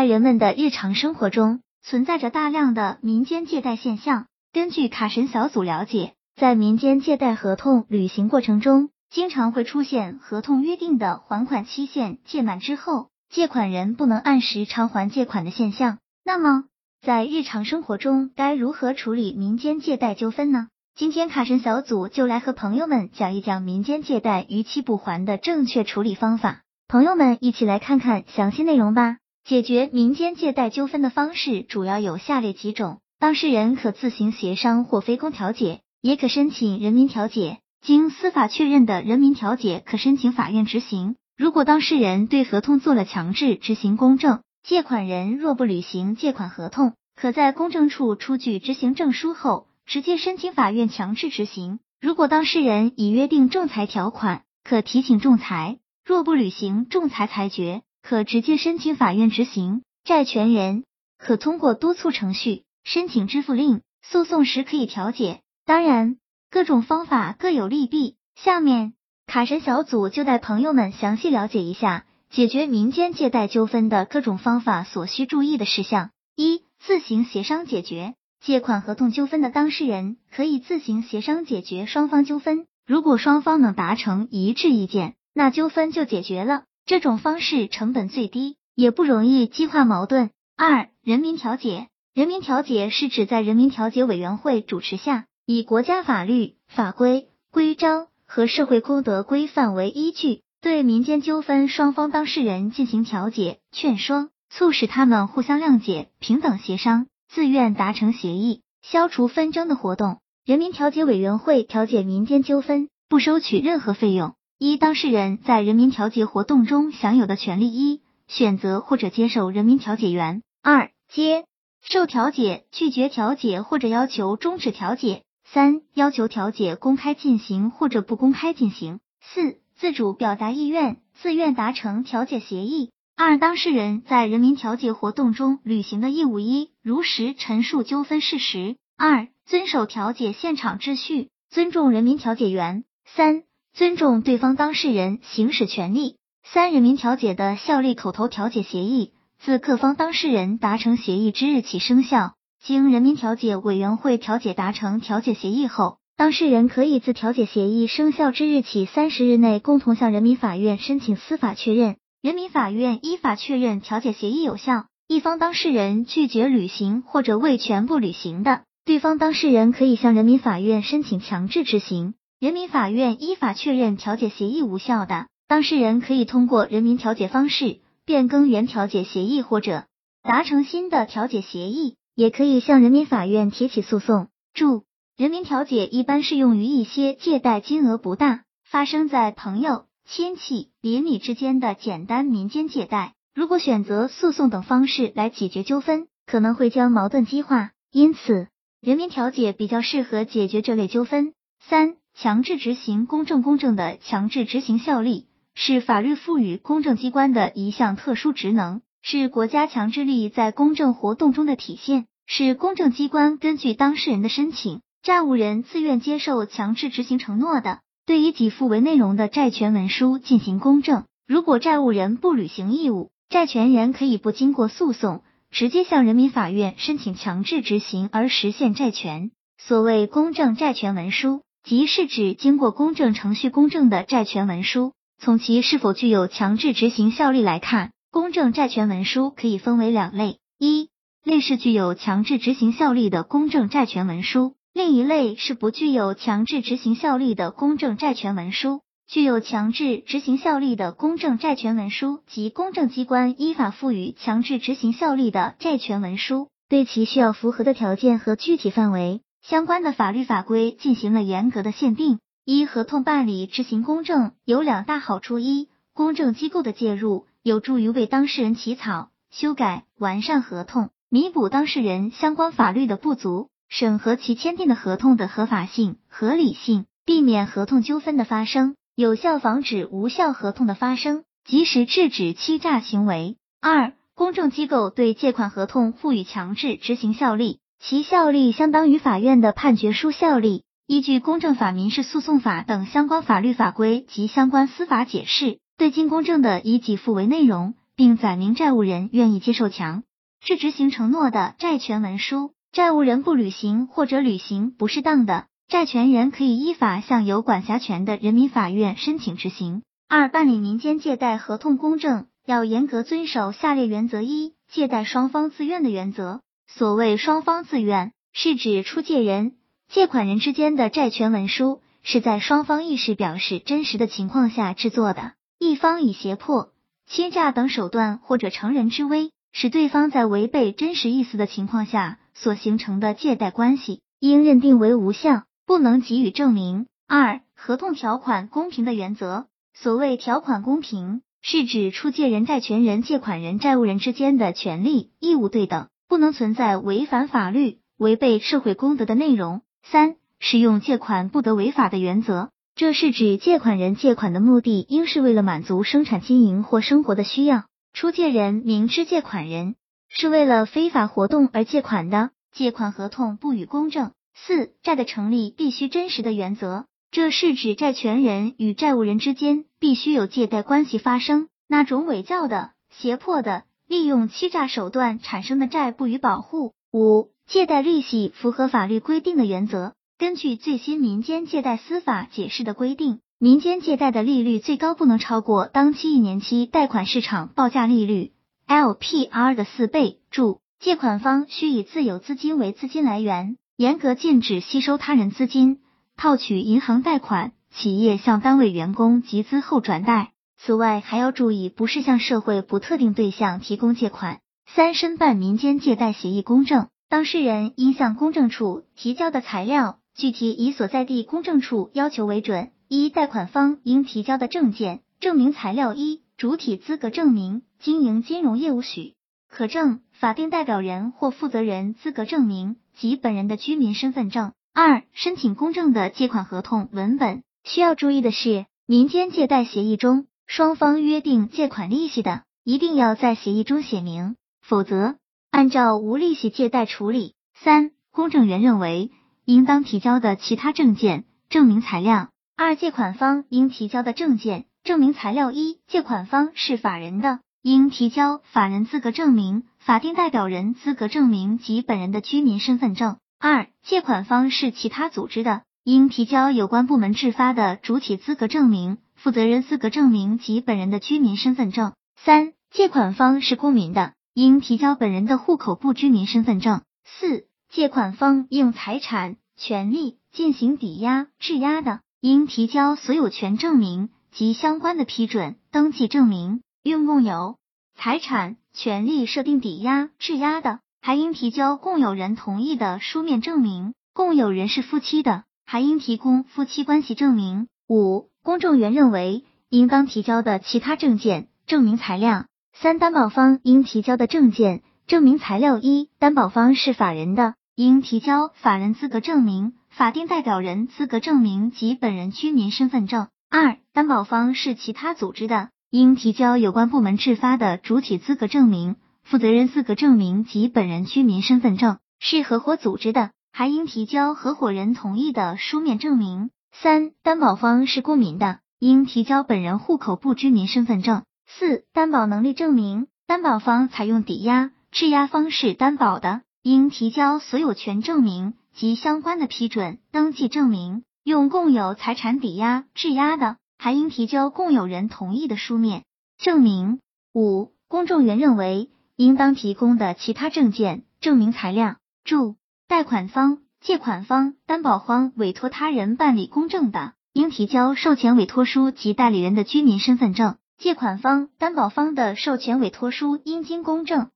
在人们的日常生活中，存在着大量的民间借贷现象。根据卡神小组了解，在民间借贷合同履行过程中，经常会出现合同约定的还款期限届满之后，借款人不能按时偿还借款的现象。那么，在日常生活中该如何处理民间借贷纠纷呢？今天卡神小组就来和朋友们讲一讲民间借贷逾期不还的正确处理方法。朋友们一起来看看详细内容吧。解决民间借贷纠纷的方式主要有下列几种：当事人可自行协商或非公调解，也可申请人民调解。经司法确认的人民调解可申请法院执行。如果当事人对合同做了强制执行公证，借款人若不履行借款合同，可在公证处出具执行证书后，直接申请法院强制执行。如果当事人已约定仲裁条款，可提请仲裁。若不履行仲裁裁决，可直接申请法院执行。债权人可通过督促程序申请支付令，诉讼时可以调解。当然，各种方法各有利弊。下面卡神小组就带朋友们详细了解一下解决民间借贷纠纷的各种方法所需注意的事项。一、自行协商解决借款合同纠纷的当事人可以自行协商解决双方纠纷。如果双方能达成一致意见，那纠纷就解决了。这种方式成本最低，也不容易激化矛盾。二、人民调解，人民调解是指在人民调解委员会主持下，以国家法律法规、规章和社会公德规范为依据，对民间纠纷双方当事人进行调解、劝说，促使他们互相谅解、平等协商、自愿达成协议、消除纷争的活动。人民调解委员会调解民间纠纷，不收取任何费用。一、当事人在人民调解活动中享有的权利：一、选择或者接受人民调解员；二、接受调解、拒绝调解或者要求终止调解；三、要求调解公开进行或者不公开进行；四、自主表达意愿，自愿达成调解协议。二、当事人在人民调解活动中履行的义务：一、如实陈述纠纷事实；二、遵守调解现场秩序，尊重人民调解员；三。尊重对方当事人行使权利。三、人民调解的效力口头调解协议自各方当事人达成协议之日起生效。经人民调解委员会调解达成调解协议后，当事人可以自调解协议生效之日起三十日内共同向人民法院申请司法确认。人民法院依法确认调解协议有效。一方当事人拒绝履行或者未全部履行的，对方当事人可以向人民法院申请强制执行。人民法院依法确认调解协议无效的，当事人可以通过人民调解方式变更原调解协议或者达成新的调解协议，也可以向人民法院提起诉讼。注：人民调解一般适用于一些借贷金额不大、发生在朋友、亲戚、邻里之间的简单民间借贷。如果选择诉讼等方式来解决纠纷，可能会将矛盾激化，因此人民调解比较适合解决这类纠纷。三。强制执行公正，公正的强制执行效力是法律赋予公证机关的一项特殊职能，是国家强制力在公证活动中的体现，是公证机关根据当事人的申请，债务人自愿接受强制执行承诺的，对以给付为内容的债权文书进行公证。如果债务人不履行义务，债权人可以不经过诉讼，直接向人民法院申请强制执行而实现债权。所谓公证债权文书。即是指经过公证程序公证的债权文书，从其是否具有强制执行效力来看，公证债权文书可以分为两类：一类是具有强制执行效力的公证债权文书，另一类是不具有强制执行效力的公证债权文书。具有强制执行效力的公证债权文书及公证机关依法赋予强制执行效力的债权文书，对其需要符合的条件和具体范围。相关的法律法规进行了严格的限定。一、合同办理执行公证有两大好处：一、公证机构的介入有助于为当事人起草、修改、完善合同，弥补当事人相关法律的不足，审核其签订的合同的合法性、合理性，避免合同纠纷的发生，有效防止无效合同的发生，及时制止欺诈行为。二、公证机构对借款合同赋予强制执行效力。其效力相当于法院的判决书效力。依据《公证法》《民事诉讼法》等相关法律法规及相关司法解释，对经公证的以给付为内容，并载明债务人愿意接受强制执行承诺的债权文书。债务人不履行或者履行不适当的，债权人可以依法向有管辖权的人民法院申请执行。二、办理民间借贷合同公证要严格遵守下列原则：一、借贷双方自愿的原则。所谓双方自愿，是指出借人、借款人之间的债权文书是在双方意识表示真实的情况下制作的。一方以胁迫、欺诈等手段或者乘人之危，使对方在违背真实意思的情况下。所形成的借贷关系应认定为无效，不能给予证明。二、合同条款公平的原则。所谓条款公平，是指出借人、债权人、借款人、债务人之间的权利义务对等，不能存在违反法律、违背社会公德的内容。三、使用借款不得违法的原则。这是指借款人借款的目的应是为了满足生产经营或生活的需要，出借人明知借款人。是为了非法活动而借款的，借款合同不予公证。四、债的成立必须真实的原则，这是指债权人与债务人之间必须有借贷关系发生，那种伪造的、胁迫的、利用欺诈手段产生的债不予保护。五、借贷利息符合法律规定的原则。根据最新民间借贷司法解释的规定，民间借贷的利率最高不能超过当期一年期贷款市场报价利率。LPR 的四倍。注：借款方需以自有资金为资金来源，严格禁止吸收他人资金，套取银行贷款，企业向单位员工集资后转贷。此外，还要注意不是向社会不特定对象提供借款。三、申办民间借贷协议公证，当事人应向公证处提交的材料，具体以所在地公证处要求为准。一、贷款方应提交的证件证明材料一。主体资格证明、经营金融业务许可证、法定代表人或负责人资格证明及本人的居民身份证。二、申请公证的借款合同文本需要注意的是，民间借贷协议中双方约定借款利息的，一定要在协议中写明，否则按照无利息借贷处理。三、公证员认为应当提交的其他证件证明材料。二、借款方应提交的证件。证明材料一：借款方是法人的，应提交法人资格证明、法定代表人资格证明及本人的居民身份证。二、借款方是其他组织的，应提交有关部门制发的主体资格证明、负责人资格证明及本人的居民身份证。三、借款方是公民的，应提交本人的户口簿居民身份证。四、借款方用财产、权利进行抵押、质押的，应提交所有权证明。及相关的批准登记证明，用共有财产权利设定抵押质押的，还应提交共有人同意的书面证明；共有人是夫妻的，还应提供夫妻关系证明。五、公证员认为应当提交的其他证件证明材料。三、担保方应提交的证件证明材料一、担保方是法人的，应提交法人资格证明、法定代表人资格证明及本人居民身份证。二、担保方是其他组织的，应提交有关部门制发的主体资格证明、负责人资格证明及本人居民身份证；是合伙组织的，还应提交合伙人同意的书面证明。三、担保方是公民的，应提交本人户口簿居民身份证。四、担保能力证明，担保方采用抵押、质押方式担保的，应提交所有权证明及相关的批准登记证明。用共有财产抵押质押的，还应提交共有人同意的书面证明。五、公证员认为应当提供的其他证件证明材料。注：贷款方、借款方、担保方委托他人办理公证的，应提交授权委托书及代理人的居民身份证；借款方、担保方的授权委托书应经公证，